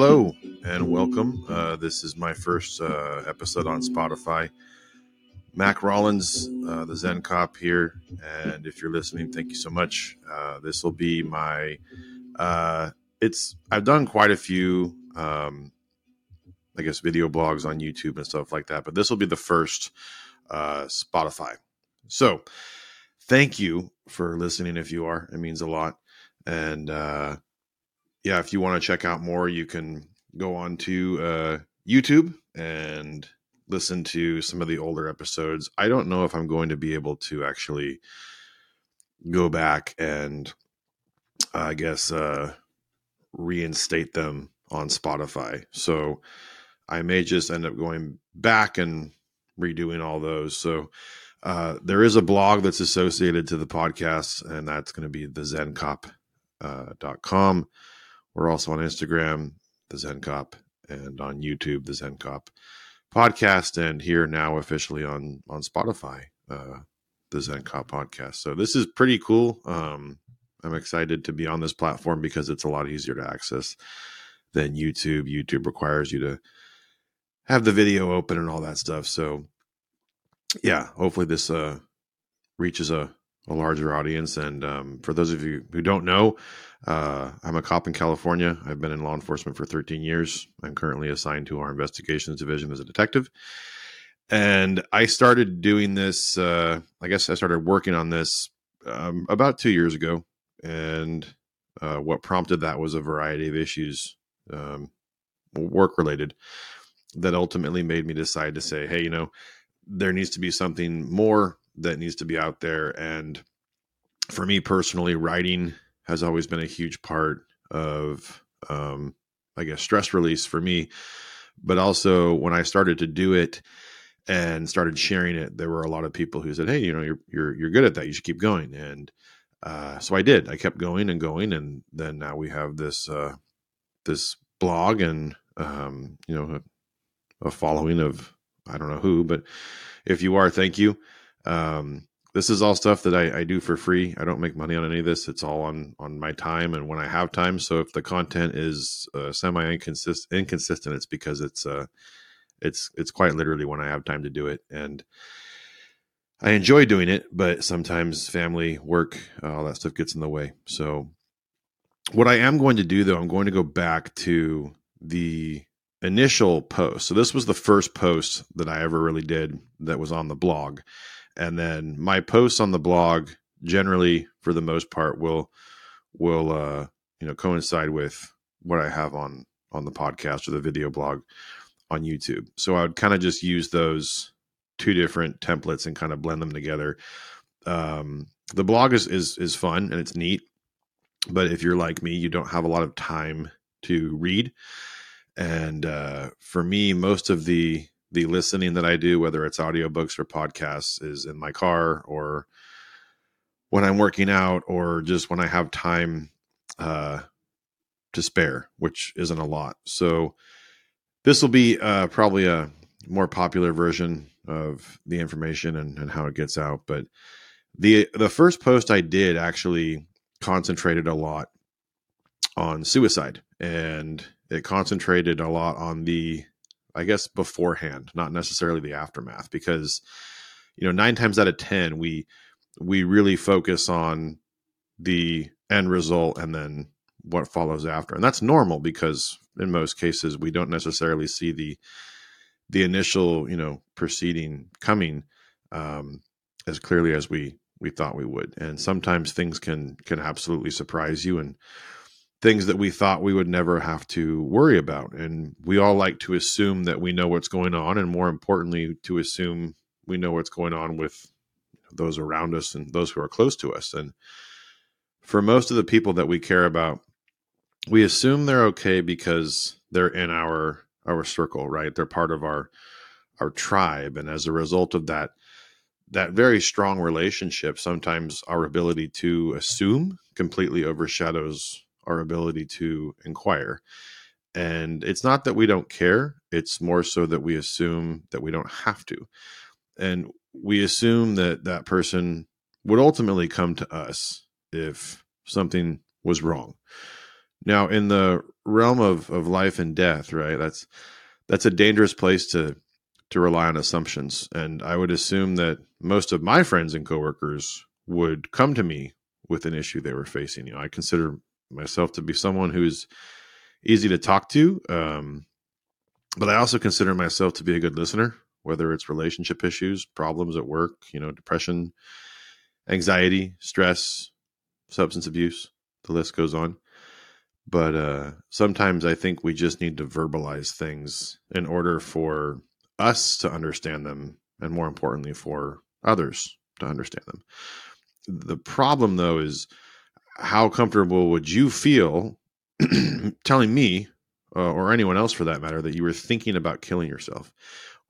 Hello and welcome. Uh, this is my first uh, episode on Spotify. Mac Rollins, uh, the Zen Cop here, and if you're listening, thank you so much. Uh, this will be my. Uh, it's I've done quite a few, um, I guess, video blogs on YouTube and stuff like that, but this will be the first uh, Spotify. So, thank you for listening. If you are, it means a lot, and yeah, if you want to check out more, you can go on to uh, YouTube and listen to some of the older episodes. I don't know if I'm going to be able to actually go back and I guess uh, reinstate them on Spotify. So I may just end up going back and redoing all those. So uh, there is a blog that's associated to the podcast, and that's going to be the zencop.com. Uh. We're also on Instagram, the Zen Cop, and on YouTube, the Zen Cop podcast, and here now officially on on Spotify, uh, the Zen Cop podcast. So this is pretty cool. Um, I'm excited to be on this platform because it's a lot easier to access than YouTube. YouTube requires you to have the video open and all that stuff. So yeah, hopefully this uh, reaches a, a larger audience. And um, for those of you who don't know, uh, I'm a cop in California. I've been in law enforcement for 13 years. I'm currently assigned to our investigations division as a detective. And I started doing this, uh, I guess I started working on this um, about two years ago. And uh, what prompted that was a variety of issues, um, work related, that ultimately made me decide to say, hey, you know, there needs to be something more that needs to be out there. And for me personally, writing has always been a huge part of, um, I guess, stress release for me. But also, when I started to do it and started sharing it, there were a lot of people who said, "Hey, you know, you're you're you're good at that. You should keep going." And uh, so I did. I kept going and going, and then now we have this uh, this blog and um, you know a, a, following of I don't know who, but if you are, thank you. Um, this is all stuff that I, I, do for free. I don't make money on any of this. It's all on on my time and when I have time. So if the content is uh, semi inconsistent, inconsistent, it's because it's uh, it's it's quite literally when I have time to do it, and I enjoy doing it. But sometimes family, work, uh, all that stuff gets in the way. So what I am going to do, though, I'm going to go back to the initial post. So this was the first post that I ever really did that was on the blog and then my posts on the blog generally for the most part will will uh you know coincide with what i have on on the podcast or the video blog on youtube. So i would kind of just use those two different templates and kind of blend them together. Um the blog is is is fun and it's neat but if you're like me you don't have a lot of time to read. And uh for me most of the the listening that I do, whether it's audiobooks or podcasts, is in my car or when I'm working out or just when I have time uh, to spare, which isn't a lot. So this will be uh, probably a more popular version of the information and, and how it gets out. But the the first post I did actually concentrated a lot on suicide and it concentrated a lot on the I guess beforehand, not necessarily the aftermath, because you know nine times out of ten we we really focus on the end result and then what follows after, and that's normal because in most cases we don't necessarily see the the initial you know proceeding coming um, as clearly as we we thought we would, and sometimes things can can absolutely surprise you and things that we thought we would never have to worry about. And we all like to assume that we know what's going on, and more importantly, to assume we know what's going on with those around us and those who are close to us. And for most of the people that we care about, we assume they're okay because they're in our our circle, right? They're part of our our tribe, and as a result of that that very strong relationship, sometimes our ability to assume completely overshadows our ability to inquire. And it's not that we don't care, it's more so that we assume that we don't have to. And we assume that that person would ultimately come to us if something was wrong. Now, in the realm of, of life and death, right? That's that's a dangerous place to to rely on assumptions. And I would assume that most of my friends and coworkers would come to me with an issue they were facing. You know, I consider myself to be someone who's easy to talk to, um, but I also consider myself to be a good listener, whether it's relationship issues, problems at work, you know, depression, anxiety, stress, substance abuse. The list goes on. But uh, sometimes I think we just need to verbalize things in order for us to understand them, and more importantly, for others to understand them. The problem, though, is how comfortable would you feel telling me, uh, or anyone else for that matter, that you were thinking about killing yourself,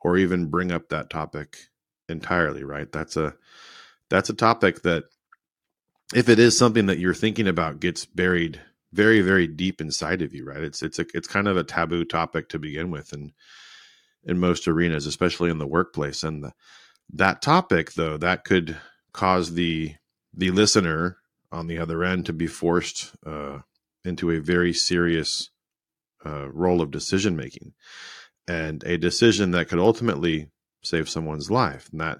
or even bring up that topic entirely? Right? That's a that's a topic that, if it is something that you're thinking about, gets buried very very deep inside of you. Right? It's it's a it's kind of a taboo topic to begin with, and in most arenas, especially in the workplace. And the, that topic, though, that could cause the the listener on the other end to be forced uh, into a very serious uh, role of decision making, and a decision that could ultimately save someone's life. And that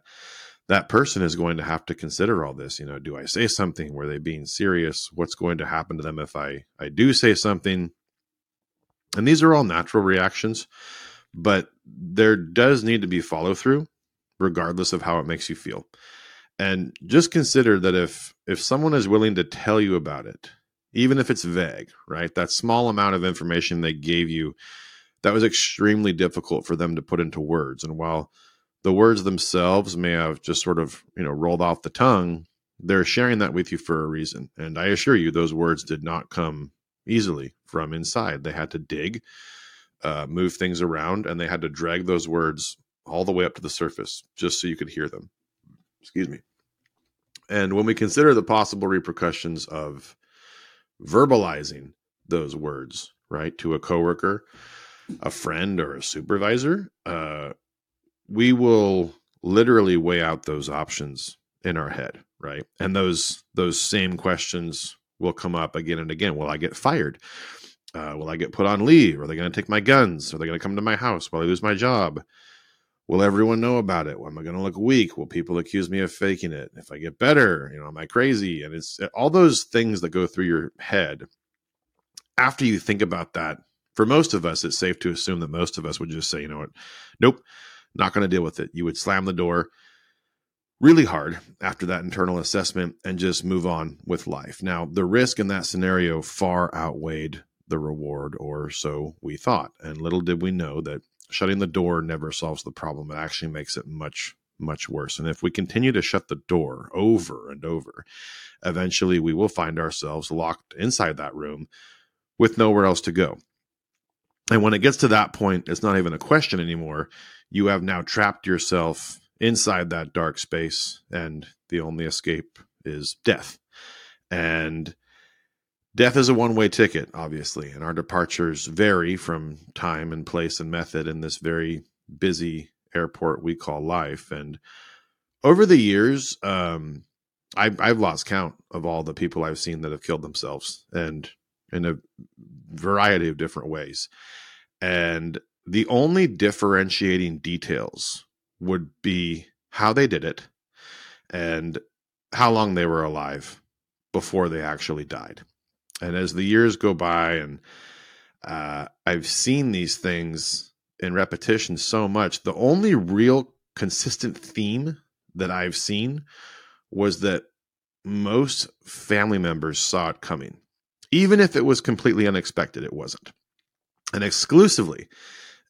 that person is going to have to consider all this. You know, do I say something? Were they being serious? What's going to happen to them if I I do say something? And these are all natural reactions but there does need to be follow through regardless of how it makes you feel and just consider that if if someone is willing to tell you about it even if it's vague right that small amount of information they gave you that was extremely difficult for them to put into words and while the words themselves may have just sort of you know rolled off the tongue they're sharing that with you for a reason and i assure you those words did not come easily from inside they had to dig uh, move things around, and they had to drag those words all the way up to the surface just so you could hear them. Excuse me. And when we consider the possible repercussions of verbalizing those words, right, to a coworker, a friend, or a supervisor, uh, we will literally weigh out those options in our head, right? And those those same questions will come up again and again. Will I get fired? Uh, will I get put on leave? Are they going to take my guns? Are they going to come to my house? Will I lose my job? Will everyone know about it? Am I going to look weak? Will people accuse me of faking it? If I get better, you know, am I crazy? And it's all those things that go through your head. After you think about that, for most of us, it's safe to assume that most of us would just say, you know what, nope, not going to deal with it. You would slam the door really hard after that internal assessment and just move on with life. Now, the risk in that scenario far outweighed the reward, or so we thought. And little did we know that shutting the door never solves the problem. It actually makes it much, much worse. And if we continue to shut the door over and over, eventually we will find ourselves locked inside that room with nowhere else to go. And when it gets to that point, it's not even a question anymore. You have now trapped yourself inside that dark space, and the only escape is death. And Death is a one way ticket, obviously, and our departures vary from time and place and method in this very busy airport we call life. And over the years, um, I, I've lost count of all the people I've seen that have killed themselves, and in a variety of different ways. And the only differentiating details would be how they did it and how long they were alive before they actually died. And as the years go by, and uh, I've seen these things in repetition so much, the only real consistent theme that I've seen was that most family members saw it coming. Even if it was completely unexpected, it wasn't. And exclusively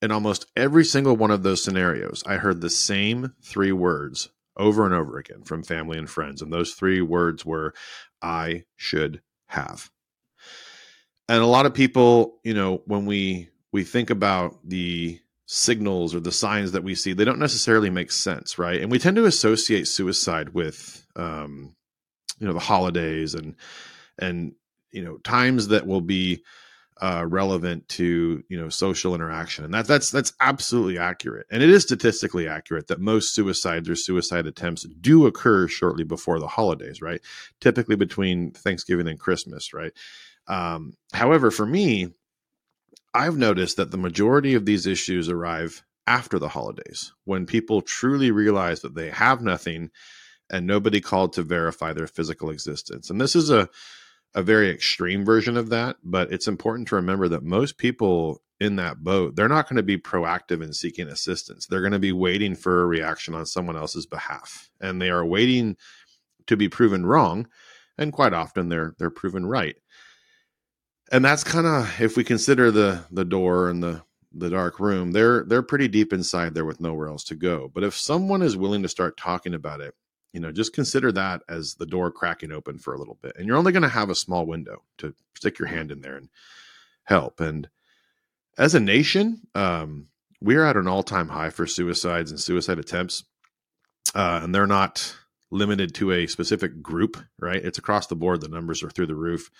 in almost every single one of those scenarios, I heard the same three words over and over again from family and friends. And those three words were, I should have and a lot of people you know when we we think about the signals or the signs that we see they don't necessarily make sense right? And we tend to associate suicide with um you know the holidays and and you know times that will be uh, relevant to you know social interaction. And that that's that's absolutely accurate. And it is statistically accurate that most suicides or suicide attempts do occur shortly before the holidays right? Typically between thanksgiving and christmas right Um, however, for me, I've noticed that the majority of these issues arrive after the holidays when people truly realize that they have nothing and nobody called to verify their physical existence. And this is a a very extreme version of that, but it's important to remember that most people in that boat, they're not going to be proactive in seeking assistance. They're going to be waiting for a reaction on someone else's behalf. And they are waiting to be proven wrong, and quite often they're they're proven right. And that's kind of if we consider the the door and the the dark room, they're they're pretty deep inside there with nowhere else to go. But if someone is willing to start talking about it you know, just consider that as the door cracking open for a little bit. And you're only going to have a small window to stick your hand in there and help. And as a nation, um, we're at an all time high for suicides and suicide attempts. Uh, and they're not limited to a specific group, right? It's across the board. The numbers are through the roof.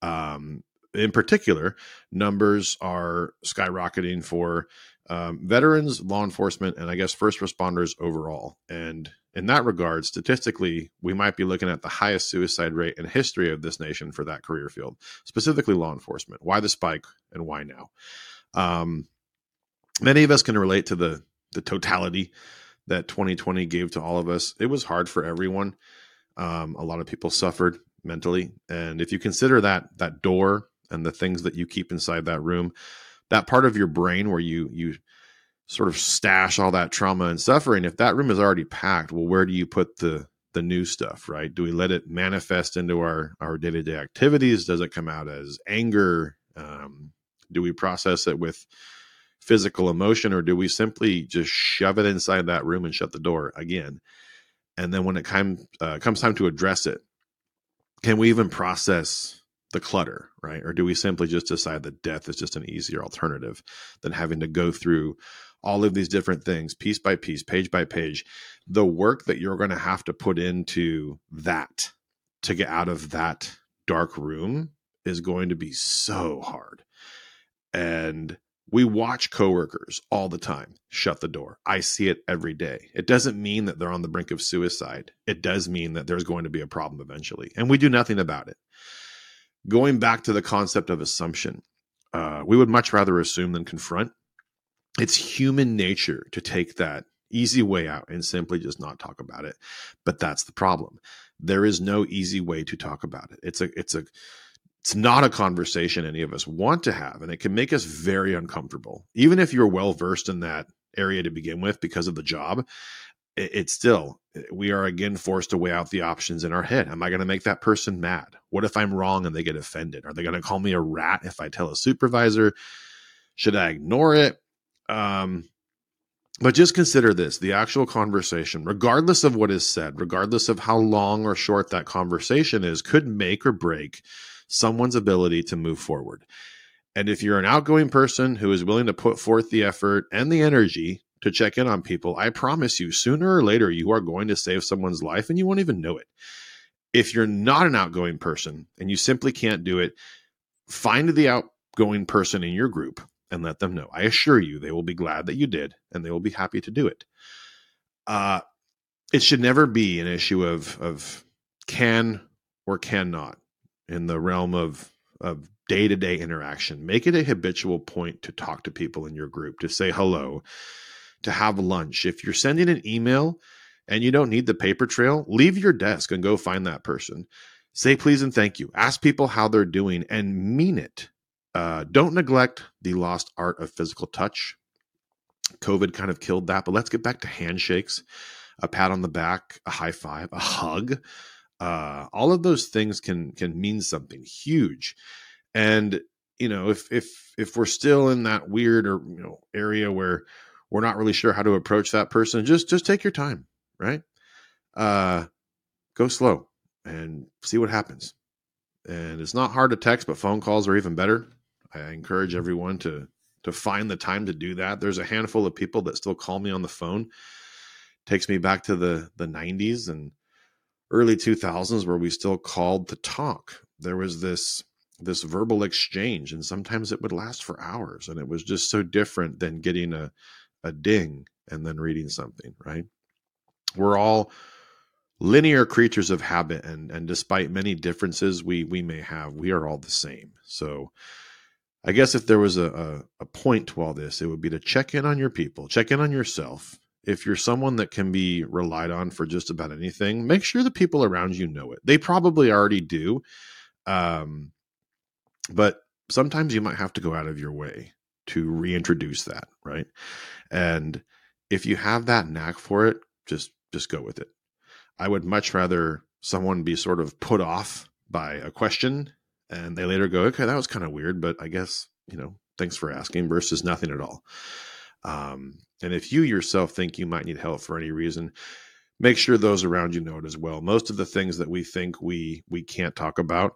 Um, in particular, numbers are skyrocketing for um, veterans, law enforcement, and I guess first responders overall. And in that regard, statistically, we might be looking at the highest suicide rate in history of this nation for that career field, specifically law enforcement. Why the spike and why now? Um, many of us can relate to the the totality that 2020 gave to all of us. It was hard for everyone. Um, a lot of people suffered mentally, and if you consider that that door and the things that you keep inside that room, that part of your brain where you you sort of stash all that trauma and suffering if that room is already packed well where do you put the the new stuff right? Do we let it manifest into our our day-to-day activities? Does it come out as anger? Um, do we process it with physical emotion or do we simply just shove it inside that room and shut the door again? And then when it come, uh, comes time to address it can we even process the clutter, right? Or do we simply just decide that death is just an easier alternative than having to go through all of these different things piece by piece, page by page? The work that you're going to have to put into that to get out of that dark room is going to be so hard. And we watch coworkers all the time shut the door. I see it every day. It doesn't mean that they're on the brink of suicide. It does mean that there's going to be a problem eventually, and we do nothing about it going back to the concept of assumption, uh, we would much rather assume than confront. It's human nature to take that easy way out and simply just not talk about it. But that's the problem. There is no easy way to talk about it. It's a, it's a, it's not a conversation any of us want to have, and it can make us very uncomfortable. Even if you're well versed in that area to begin with because of the job, it's still we are again forced to weigh out the options in our head. Am I going to make that person mad? What if I'm wrong and they get offended? Are they going to call me a rat if I tell a supervisor? Should I ignore it? Um, but just consider this the actual conversation, regardless of what is said, regardless of how long or short that conversation is, could make or break someone's ability to move forward. And if you're an outgoing person who is willing to put forth the effort and the energy to check in on people, I promise you, sooner or later, you are going to save someone's life and you won't even know it. If you're not an outgoing person and you simply can't do it, find the outgoing person in your group and let them know. I assure you, they will be glad that you did and they will be happy to do it. Uh, it should never be an issue of, of can or cannot in the realm of, of day to day interaction. Make it a habitual point to talk to people in your group, to say hello, to have lunch. If you're sending an email and you don't need the paper trail, leave your desk and go find that person. Say please and thank you. Ask people how they're doing and mean it. Uh, don't neglect the lost art of physical touch. COVID kind of killed that, but let's get back to handshakes, a pat on the back, a high five, a hug. Uh, all of those things can can mean something huge. And you know, if if if we're still in that weird or you know area where we're not really sure how to approach that person, just just take your time, right? Uh, go slow and see what happens. And it's not hard to text, but phone calls are even better. I encourage everyone to to find the time to do that. There's a handful of people that still call me on the phone. Takes me back to the the 90s and early 2000s where we still called to talk. There was this this verbal exchange and sometimes it would last for hours and it was just so different than getting a a ding and then reading something, right? We're all linear creatures of habit and and despite many differences we we may have we are all the same. So i guess if there was a, a, a point to all this it would be to check in on your people check in on yourself. If you're someone that can be relied on for just about anything make sure the people around you know it. They probably already do um but sometimes you might have to go out of your way to reintroduce that right? And if you have that knack for it just just go with it I would much rather someone be sort of put off by a question and they later go, okay, that was kind of weird, but I guess, you know, thanks for asking versus nothing at all. Um, and if you yourself think you might need help for any reason, make sure those around you know it as well. Most of the things that we think we we can't talk about,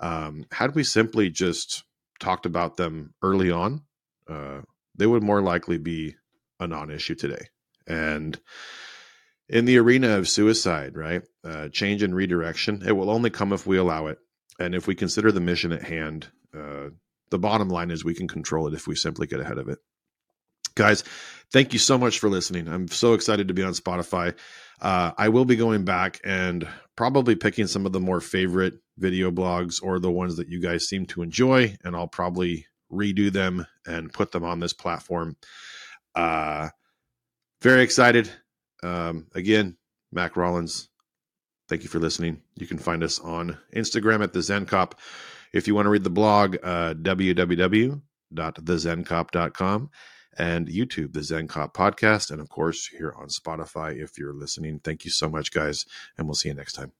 um, had we simply just talked about them early on, uh, they would more likely be a non-issue today. And in the arena of suicide, right? Uh, change and redirection, it will only come if we allow it. And if we consider the mission at hand, uh, the bottom line is we can control it if we simply get ahead of it. Guys, thank you so much for listening. I'm so excited to be on Spotify. Uh, I will be going back and probably picking some of the more favorite video blogs or the ones that you guys seem to enjoy, and I'll probably redo them and put them on this platform. Uh, very excited. Um, again, Mac Rollins, thank you for listening. You can find us on Instagram at the Zen Cop. If you want to read the blog, uh, www.thezencop.com and YouTube, the Zen Cop podcast, and of course here on Spotify if you're listening. Thank you so much, guys, and we'll see you next time.